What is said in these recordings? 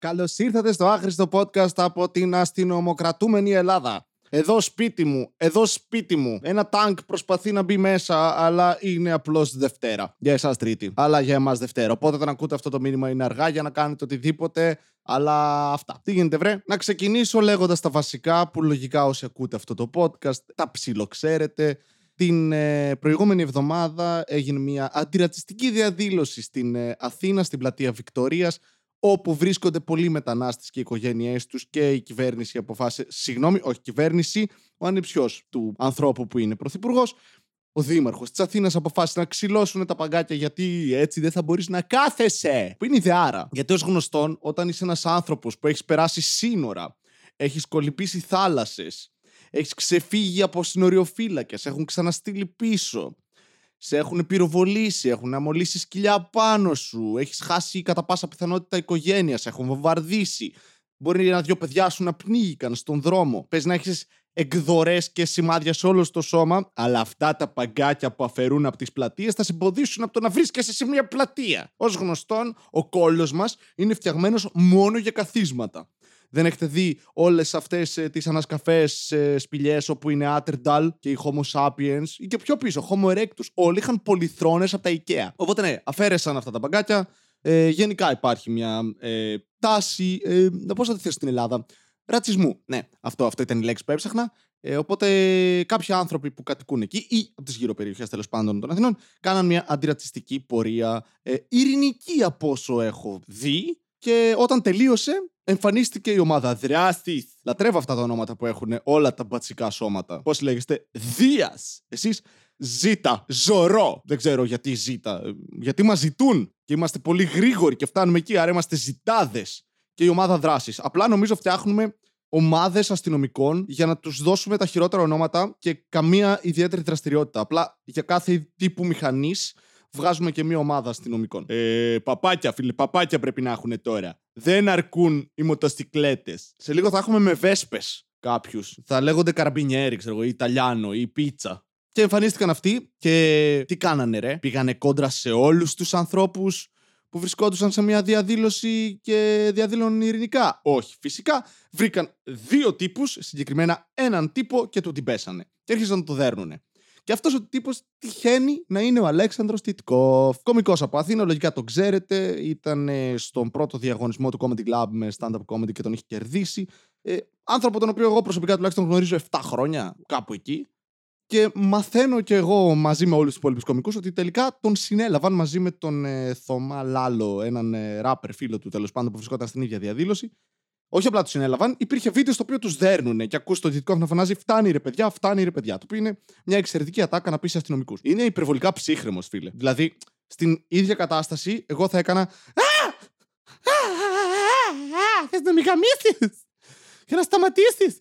Καλώς ήρθατε στο άχρηστο podcast από την αστυνομοκρατούμενη Ελλάδα. Εδώ σπίτι μου, εδώ σπίτι μου. Ένα τάγκ προσπαθεί να μπει μέσα, αλλά είναι απλώς Δευτέρα. Για εσάς Τρίτη, αλλά για εμάς Δευτέρα. Οπότε όταν ακούτε αυτό το μήνυμα είναι αργά για να κάνετε οτιδήποτε. Αλλά αυτά. Τι γίνεται, βρε; Να ξεκινήσω λέγοντας τα βασικά που λογικά όσοι ακούτε αυτό το podcast τα ψιλοξέρετε. Την ε, προηγούμενη εβδομάδα έγινε μια αντιρατσιστική διαδήλωση στην ε, Αθήνα, στην πλατεία Βικτορίας, όπου βρίσκονται πολλοί μετανάστες και οι οικογένειές τους και η κυβέρνηση αποφάσισε, συγγνώμη, όχι κυβέρνηση, ο ανιψιός του ανθρώπου που είναι πρωθυπουργός, ο Δήμαρχος της Αθήνας αποφάσισε να ξυλώσουν τα παγκάκια γιατί έτσι δεν θα μπορείς να κάθεσαι. Που είναι ιδεάρα. Γιατί ως γνωστόν, όταν είσαι ένας άνθρωπος που έχεις περάσει σύνορα, έχεις κολυμπήσει θάλασσες, έχεις ξεφύγει από συνοριοφύλακες, έχουν ξαναστείλει πίσω, σε έχουν πυροβολήσει, έχουν αμολύσει σκυλιά πάνω σου, έχεις χάσει κατά πάσα πιθανότητα οικογένεια, σε έχουν βομβαρδίσει. Μπορεί ένα-δυο παιδιά σου να πνίγηκαν στον δρόμο. Πες να έχεις εκδορές και σημάδια σε όλο το σώμα, αλλά αυτά τα παγκάκια που αφαιρούν από τις πλατείες θα σε εμποδίσουν από το να βρίσκεσαι σε μια πλατεία. Ω γνωστόν, ο κόλλος μας είναι φτιαγμένος μόνο για καθίσματα. Δεν έχετε δει όλες αυτές ε, τις ανασκαφές ε, σπηλιές όπου είναι Άττερνταλ και οι Homo sapiens; Ή και πιο πίσω, Homo erectus. Όλοι είχαν πολυθρόνες από τα IKEA. Οπότε ναι, αφαίρεσαν αυτά τα μπαγκάκια. Ε, γενικά υπάρχει μια ε, τάση. Ε, Πώ θα τη θέσω στην Ελλάδα. Ρατσισμού. Ναι, αυτό, αυτό ήταν η λέξη που έψαχνα. Ε, οπότε κάποιοι άνθρωποι που κατοικούν εκεί ή από τις γύρω περιοχές τέλος πάντων των Αθηνών κάναν μια αντιρατσιστική πορεία ε, ειρηνική από όσο έχω δει. Και όταν τελείωσε, εμφανίστηκε η ομάδα Δράστη. Λατρεύω αυτά τα ονόματα που έχουν όλα τα μπατσικά σώματα. Πώς λέγεστε, Δίας. Εσείς Ζήτα, Ζωρό. Δεν ξέρω γιατί Ζήτα. Γιατί μας ζητούν και είμαστε πολύ γρήγοροι και φτάνουμε εκεί, άρα είμαστε ζητάδες. Και η ομάδα δράσης. Απλά νομίζω φτιάχνουμε ομάδες αστυνομικών για να τους δώσουμε τα χειρότερα ονόματα και καμία ιδιαίτερη δραστηριότητα. Απλά για κάθε τύπου μηχανής βγάζουμε και μια ομάδα αστυνομικών. Ε, παπάκια, φίλε, παπάκια πρέπει να έχουν τώρα. Δεν αρκούν οι μοτοστικλέτε. Σε λίγο θα έχουμε με βέσπες κάποιους. Θα λέγονται καραμπινιέρι, ξέρω εγώ, ή Ιταλιάνο ή πίτσα. Και εμφανίστηκαν αυτοί και τι κάνανε, ρε; Πήγανε κόντρα σε όλους τους ανθρώπους που βρισκόντουσαν σε μια διαδήλωση και διαδήλωναν ειρηνικά. Όχι, φυσικά βρήκαν δύο τύπους, συγκεκριμένα έναν τύπο και του την πέσανε. Και έρχισαν να το δέρνουνε. Και αυτός ο τύπος τυχαίνει να είναι ο Αλέξανδρος Τιτκόφ. Κομικό από Αθήνα, λογικά το ξέρετε. Ήταν ε, στον πρώτο διαγωνισμό του Comedy Club με stand-up comedy και τον είχε κερδίσει. Ε, άνθρωπο τον οποίο εγώ προσωπικά τουλάχιστον γνωρίζω 7 χρόνια, κάπου εκεί. Και μαθαίνω κι εγώ μαζί με όλους τους υπόλοιπους κομικού ότι τελικά τον συνέλαβαν μαζί με τον ε, Θωμά Λάλο, έναν ε, ράπερ φίλο του τέλος πάντων που βρισκόταν στην ίδια διαδήλωση. Όχι απλά τους συνέλαβαν, υπήρχε βίντεο στο οποίο τους δέρνουν και ακού τον Τιτκόφ να φωνάζει Φτάνει ρε παιδιά, φτάνει ρε παιδιά. Το οποίο είναι μια εξαιρετική ατάκα να πεις σε αστυνομικούς. Είναι υπερβολικά ψύχρεμος, φίλε. Δηλαδή, στην ίδια κατάσταση, εγώ θα έκανα. Θες να μη γαμίσεις! Και να σταματήσεις!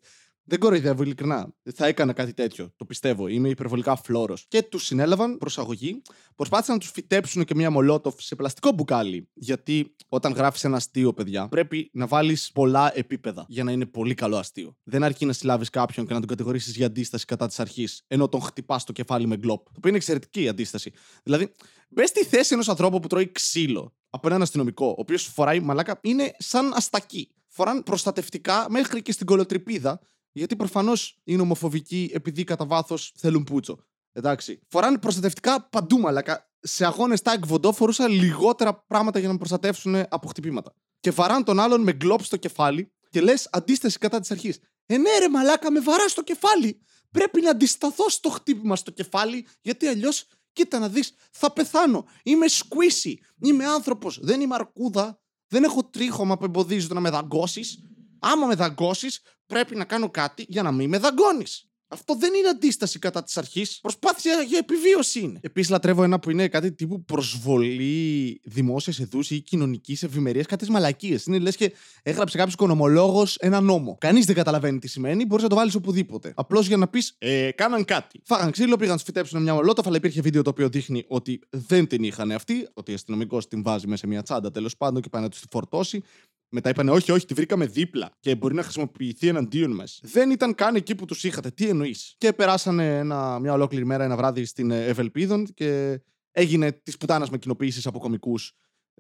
Δεν κοροϊδεύω, ειλικρινά. Θα έκανα κάτι τέτοιο. Το πιστεύω. Είμαι υπερβολικά φλόρο. Και τους συνέλαβαν προσαγωγή. Προσπάθησαν να τους φυτέψουν και μία μολότοφ σε πλαστικό μπουκάλι. Γιατί όταν γράφεις ένα αστείο, παιδιά, πρέπει να βάλεις πολλά επίπεδα για να είναι πολύ καλό αστείο. Δεν αρκεί να συλλάβεις κάποιον και να τον κατηγορήσεις για αντίσταση κατά της αρχής, ενώ τον χτυπάς το κεφάλι με γκλοπ. Το οποίο είναι εξαιρετική η αντίσταση. Δηλαδή, μπες στη θέση ενός ανθρώπου που τρώει ξύλο από έναν αστυνομικό, ο οποίος φοράει μαλάκα, είναι σαν αστακή. Φοράν προστατευτικά μέχρι και στην κολοτρυπίδα γιατί προφανώς είναι ομοφοβικοί επειδή κατά βάθος θέλουν πούτσο. Εντάξει. Φοράνε προστατευτικά παντού, μαλακα. Σε αγώνες tag βοντό φορούσαν λιγότερα πράγματα για να με προστατεύσουν από χτυπήματα. Και βαράν τον άλλον με γκλόπς στο κεφάλι και λες αντίσταση κατά της αρχής. Ε, ναι, ρε, μαλάκα, με βαρά στο κεφάλι. Πρέπει να αντισταθώ στο χτύπημα στο κεφάλι, γιατί αλλιώς, κοίτα να δεις, θα πεθάνω. Είμαι σκουίσι. Είμαι άνθρωπος. Δεν είμαι αρκούδα. Δεν έχω τρίχωμα που εμποδίζει το να με δαγκώσεις. Άμα με δαγκώσεις, πρέπει να κάνω κάτι για να μην με δαγκώνεις. Αυτό δεν είναι αντίσταση κατά της αρχής. Προσπάθεια για επιβίωση είναι. Επίσης, λατρεύω ένα που είναι κάτι τύπου προσβολή δημόσιας εδούση ή κοινωνικής ευημερίας, κάτι μαλακίε. Είναι λες και έγραψε κάποιος οικονομολόγος ένα νόμο. Κανείς δεν καταλαβαίνει τι σημαίνει, μπορείς να το βάλεις οπουδήποτε. Απλώς για να πεις, ε, κάναν κάτι. Φάγαν ξύλο, πήγαν να τους φυτέψουν μια μολότοφα, αλλά υπήρχε βίντεο το οποίο δείχνει ότι δεν την είχαν αυτοί, ότι ο αστυνομικός την βάζει μέσα σε μια τσάντα τέλος πάντων και πάει να τους τη φορτώσει. Μετά είπανε, Όχι, όχι, τη βρήκαμε δίπλα και μπορεί να χρησιμοποιηθεί εναντίον μας. Δεν ήταν καν εκεί που τους είχατε. Τι εννοείς; Και περάσανε ένα, μια ολόκληρη μέρα, ένα βράδυ στην Ευελπίδων και έγινε τη πουτάνας με κοινοποιήσει από κομικούς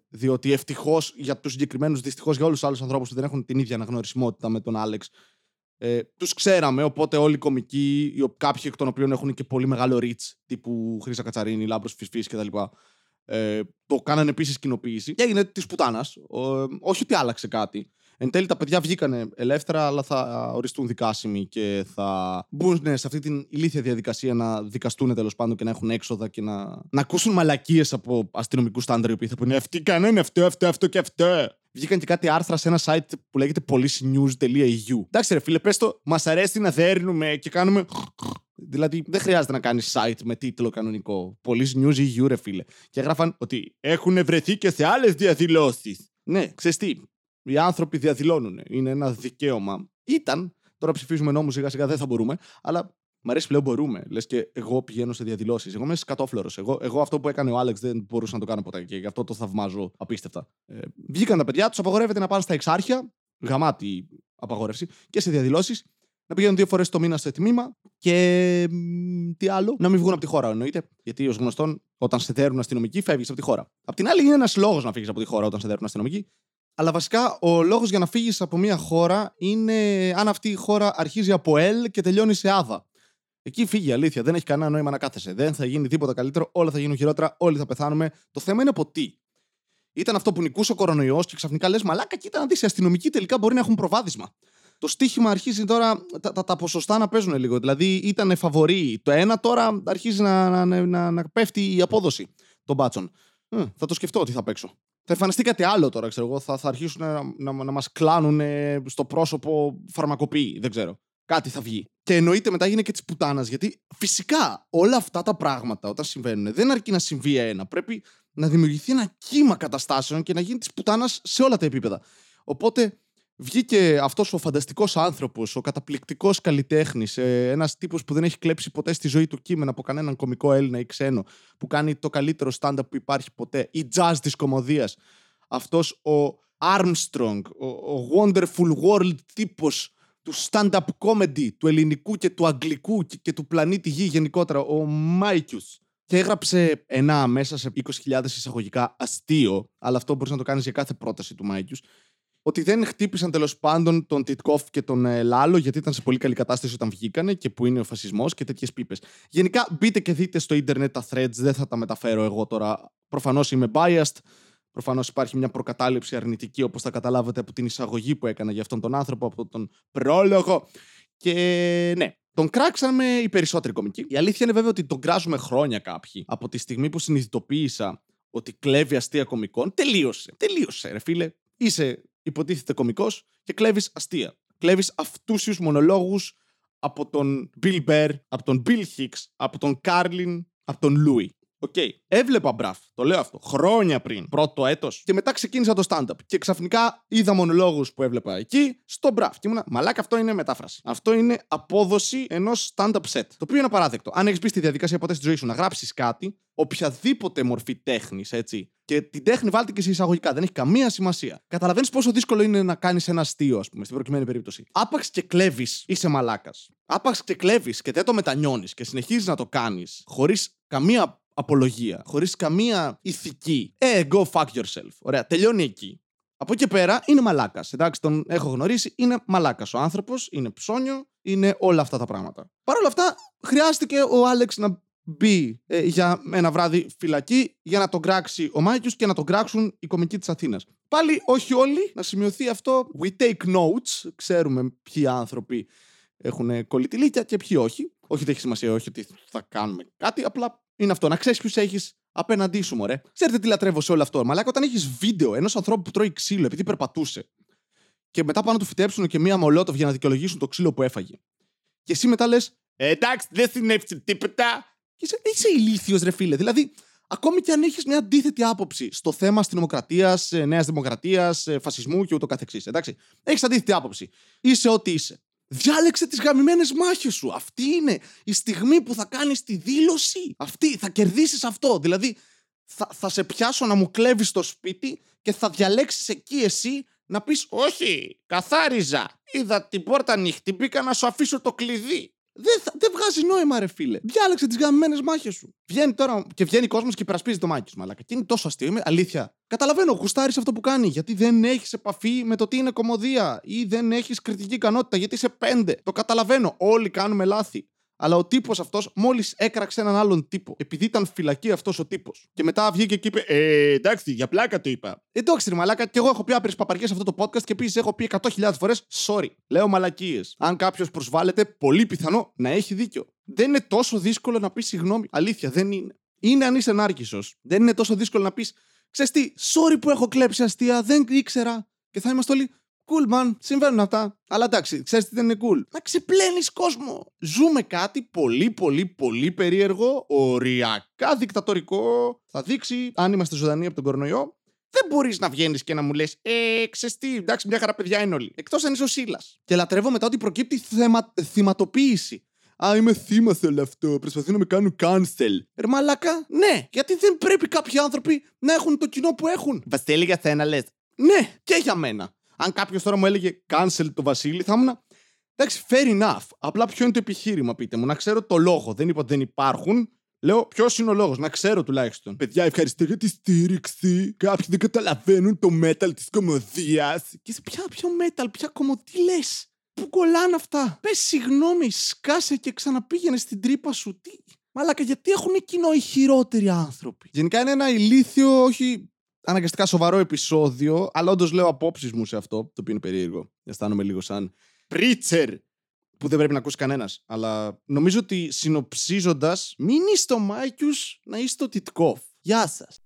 Διότι ευτυχώς για τους συγκεκριμένους, δυστυχώς για όλους τους άλλους ανθρώπους που δεν έχουν την ίδια αναγνωρισιμότητα με τον Άλεξ, ε, τους ξέραμε. Οπότε όλοι οι κομικοί, κάποιοι εκ των οποίων έχουν και πολύ μεγάλο reach, τύπου Χρήσα Κατσαρίνη, Λάμπρος Φυσφή κτλ. Ε, το κάνανε επίσης κοινοποίηση και έγινε της πουτάνας. όχι ότι άλλαξε κάτι. Εν τέλει τα παιδιά βγήκανε ελεύθερα, αλλά θα οριστούν δικάσιμοι και θα μπουν σε αυτή την ηλίθια διαδικασία να δικαστούν τέλος πάντων και να έχουν έξοδα και να, να ακούσουν μαλακίες από αστυνομικούς στάνταρ οι οποίοι θα πούνε Αυτή κανένα αυτό, αυτό, αυτό και αυτό. Βγήκαν και κάτι άρθρα σε ένα site που λέγεται policenews.eu. Εντάξει, ρε φίλε, πες το, μας αρέσει να δέρνουμε και κάνουμε. Δηλαδή, δεν χρειάζεται να κάνεις site με τίτλο κανονικό. Police News EU, ρε φίλε. Και έγραφαν ότι έχουν βρεθεί και σε άλλες διαδηλώσεις. Ναι, ξέρεις τι. Οι άνθρωποι διαδηλώνουν. Είναι ένα δικαίωμα. Ήταν. Τώρα ψηφίζουμε νόμους σιγά σιγά δεν θα μπορούμε. Αλλά Μ' αρέσει πλέον μπορούμε. Λες και εγώ πηγαίνω σε διαδηλώσεις. Εγώ είμαι σκατόφλωρος. Εγώ, εγώ αυτό που έκανε ο Άλεξ δεν μπορούσα να το κάνω ποτέ και γι' αυτό το θαυμάζω απίστευτα. Ε, βγήκαν τα παιδιά, τους απαγορεύεται να πάνε στα εξάρχεια. Γαμάτη απαγόρευση. Και σε διαδηλώσεις. Να πηγαίνουν δύο φορές το μήνα στο τμήμα. Και τι άλλο. Να μην βγουν από τη χώρα, εννοείται. Γιατί ως γνωστόν, όταν σε δέρουν αστυνομικοί, φεύγεις από τη χώρα. Απ' την άλλη, είναι ένας λόγος να φύγεις από τη χώρα όταν σε δέρουν αστυνομικοί. Αλλά βασικά ο λόγος για να φύγεις από μια χώρα είναι αν αυτή η χώρα αρχίζει από L και τελειώνει σε Άδα. Εκεί φύγει αλήθεια. Δεν έχει κανένα νόημα να κάθεσαι. Δεν θα γίνει τίποτα καλύτερο. Όλα θα γίνουν χειρότερα. Όλοι θα πεθάνουμε. Το θέμα είναι από τι. Ήταν αυτό που νικούσε ο κορονοϊός και ξαφνικά λες: Μαλάκα, κοίτα να δεις. Οι αστυνομικοί τελικά μπορεί να έχουν προβάδισμα. Το στίχημα αρχίζει τώρα τα, τα, τα ποσοστά να παίζουν λίγο. Δηλαδή ήταν φαβορή το ένα, τώρα αρχίζει να, να, να, να πέφτει η απόδοση των μπάτσων. Ε, θα το σκεφτώ τι θα παίξω. Θα εμφανιστεί κάτι άλλο τώρα, ξέρω εγώ. Θα, θα αρχίσουν να, να, να μας κλάνουν στο πρόσωπο φαρμακοποιοί. Δεν ξέρω κάτι θα βγει. Και εννοείται μετά γίνει και της πουτάνας. Γιατί φυσικά όλα αυτά τα πράγματα όταν συμβαίνουν δεν αρκεί να συμβεί ένα. Πρέπει να δημιουργηθεί ένα κύμα καταστάσεων και να γίνει της πουτάνας σε όλα τα επίπεδα. Οπότε βγήκε αυτός ο φανταστικός άνθρωπος, ο καταπληκτικός καλλιτέχνης, ε, ένας τύπος που δεν έχει κλέψει ποτέ στη ζωή του κείμενα από κανέναν κωμικό Έλληνα ή ξένο, που κάνει το καλύτερο stand-up που υπάρχει ποτέ, η jazz της κωμωδίας. Αυτός ο Armstrong, ο, ο wonderful world τύπος του stand-up comedy, του ελληνικού και του αγγλικού και, του πλανήτη Γη γενικότερα, ο Μάικιους. Και έγραψε ένα μέσα σε 20.000 εισαγωγικά αστείο, αλλά αυτό μπορείς να το κάνεις για κάθε πρόταση του Μάικιους, ότι δεν χτύπησαν τέλος πάντων τον Τιτκόφ και τον ε, Λάλο, γιατί ήταν σε πολύ καλή κατάσταση όταν βγήκανε και που είναι ο φασισμός και τέτοιες πίπες. Γενικά, μπείτε και δείτε στο ίντερνετ τα threads, δεν θα τα μεταφέρω εγώ τώρα. Προφανώς είμαι biased. Προφανώς υπάρχει μια προκατάληψη αρνητική, όπως θα καταλάβετε από την εισαγωγή που έκανα για αυτόν τον άνθρωπο, από τον πρόλογο. Και ναι, τον κράξαμε οι περισσότεροι κωμικοί. Η αλήθεια είναι βέβαια ότι τον κράζουμε χρόνια κάποιοι. Από τη στιγμή που συνειδητοποίησα ότι κλέβει αστεία κωμικών, τελείωσε. Τελείωσε, ρε φίλε. Είσαι υποτίθεται κωμικός και κλέβεις αστεία. Κλέβεις αυτούσιου μονολόγους από τον Bill Burr, από τον Bill Hicks, από τον Κάρλιν, από τον Λούι. OK. Okay. Έβλεπα μπραφ, το λέω αυτό, χρόνια πριν, πρώτο έτος. Και μετά ξεκίνησα το stand-up. Και ξαφνικά είδα μονολόγους που έβλεπα εκεί στο μπραφ. Και ήμουνα, μαλάκα, αυτό είναι μετάφραση. Αυτό είναι απόδοση ενός stand-up set. Το οποίο είναι απαράδεκτο. Αν έχεις μπει στη διαδικασία ποτέ στη ζωή σου να γράψεις κάτι, οποιαδήποτε μορφή τέχνης, έτσι. Και την τέχνη βάλτε και σε εισαγωγικά. Δεν έχει καμία σημασία. Καταλαβαίνεις πόσο δύσκολο είναι να κάνεις ένα αστείο, ας πούμε, στην προκειμένη περίπτωση. Άπαξ και κλέβεις, είσαι μαλάκας. Άπαξ και κλέβεις και δεν το μετανιώνεις και συνεχίζεις να το κάνεις χωρίς καμία απολογία, χωρίς καμία ηθική. Ε, go fuck yourself. Ωραία, τελειώνει εκεί. Από εκεί πέρα είναι μαλάκας. Εντάξει, τον έχω γνωρίσει, είναι μαλάκας. Ο άνθρωπος είναι ψώνιο, είναι όλα αυτά τα πράγματα. Παρ' όλα αυτά, χρειάστηκε ο Άλεξ να μπει ε, για ένα βράδυ φυλακή για να τον κράξει ο Μάικιους και να τον κράξουν οι κωμικοί της Αθήνας. Πάλι όχι όλοι, να σημειωθεί αυτό. We take notes, ξέρουμε ποιοι άνθρωποι έχουν κολλητηλίκια και ποιοι όχι. Όχι ότι έχει σημασία, όχι ότι θα κάνουμε κάτι, απλά είναι αυτό. Να ξέρεις ποιους έχεις απέναντί σου, μωρέ. Ξέρετε τι λατρεύω σε όλο αυτό. Μαλάκα, όταν έχεις βίντεο ενός ανθρώπου που τρώει ξύλο επειδή περπατούσε και μετά πάνε να του φυτέψουν και μία μολότοφ για να δικαιολογήσουν το ξύλο που έφαγε. Και εσύ μετά λες, «Ε, εντάξει, δεν συνέβησε τίποτα. Και είσαι, είσαι ηλίθιος, ρε φίλε. Δηλαδή, ακόμη και αν έχεις μια αντίθετη άποψη στο θέμα αστυνομοκρατίας, ε, νέας δημοκρατίας, ε, φασισμού και ούτω καθεξής. Εντάξει, έχεις αντίθετη άποψη. Είσαι ό,τι είσαι. Διάλεξε τις γαμημένες μάχες σου. Αυτή είναι η στιγμή που θα κάνεις τη δήλωση. Αυτή, θα κερδίσεις αυτό. Δηλαδή, θα, θα σε πιάσω να μου κλέβεις το σπίτι και θα διαλέξεις εκεί εσύ να πεις «Όχι, καθάριζα. Είδα την πόρτα ανοιχτή, μπήκα να σου αφήσω το κλειδί». Δεν, θα, δεν βγάζει νόημα, ρε φίλε. Διάλεξε τις γαμμένες μάχες σου. Βγαίνει τώρα και βγαίνει κόσμος και υπερασπίζει το μάκι σου, μαλάκα. Και είναι τόσο αστείο. Είμαι αλήθεια. Καταλαβαίνω, γουστάρεις αυτό που κάνει. Γιατί δεν έχεις επαφή με το τι είναι κομμωδία. Ή δεν έχεις κριτική ικανότητα. Γιατί είσαι πέντε. Το καταλαβαίνω. Όλοι κάνουμε λάθη. Αλλά ο τύπος αυτός μόλις έκραξε έναν άλλον τύπο. Επειδή ήταν φυλακή αυτός ο τύπος. Και μετά βγήκε και είπε: Ε, εντάξει, για πλάκα το είπα. Ε, εντάξει, ρε μαλάκα, και εγώ έχω πει άπειρες παπαριές σε αυτό το podcast και επίσης έχω πει 100.000 φορές: Sorry. Λέω μαλακίες. Αν κάποιος προσβάλλεται, πολύ πιθανό να έχει δίκιο. Δεν είναι τόσο δύσκολο να πεις συγγνώμη. Αλήθεια, δεν είναι. Είναι αν είσαι νάρκισο. Δεν είναι τόσο δύσκολο να πεις: Ξέρεις τι, sorry που έχω κλέψει αστεία, δεν ήξερα. Και θα είμαστε όλοι: Cool, man. Συμβαίνουν αυτά. Αλλά εντάξει, ξέρεις τι δεν είναι cool; Να ξεπλένεις κόσμο. Ζούμε κάτι πολύ, πολύ, πολύ περίεργο, οριακά δικτατορικό. Θα δείξει αν είμαστε ζωντανοί από τον κορονοϊό. Δεν μπορείς να βγαίνεις και να μου λες: Ε, ξεστή, εντάξει, μια χαρά παιδιά είναι όλοι. Εκτός αν είσαι ο Σίλας. Και λατρεύω μετά ότι προκύπτει θεμα... θυματοποίηση. Α, είμαι θύμα σε όλο αυτό. Προσπαθεί να με κάνουν cancel. Ρε μαλάκα, ναι, γιατί δεν πρέπει κάποιοι άνθρωποι να έχουν το κοινό που έχουν. Βαστέλη για θένα λες. Ναι, και για μένα. Αν κάποιος τώρα μου έλεγε cancel το Βασίλη, θα ήμουν. Εντάξει, fair enough. Απλά ποιο είναι το επιχείρημα, πείτε μου. Να ξέρω το λόγο. Δεν είπα ότι δεν υπάρχουν. Λέω, ποιος είναι ο λόγος, να ξέρω τουλάχιστον. Παιδιά, ευχαριστώ για τη στήριξη. Κάποιοι δεν καταλαβαίνουν το metal της κομμωδίας. Και σε ποια, ποιο metal, ποια κομμωδία λες; Πού κολλάνε αυτά; Πες συγγνώμη, σκάσε και ξαναπήγαινε στην τρύπα σου. Τι; Μαλάκα, γιατί έχουν κοινό οι χειρότεροι άνθρωποι; Γενικά είναι ένα ηλίθιο, όχι αναγκαστικά σοβαρό επεισόδιο, αλλά όντως λέω απόψεις μου σε αυτό, το οποίο είναι περίεργο. Αισθάνομαι λίγο σαν preacher που δεν πρέπει να ακούσει κανένας. Αλλά νομίζω ότι συνοψίζοντας, μην είστε ο Μάικιους, να είσαι ο Τιτκόφ. Γεια σας.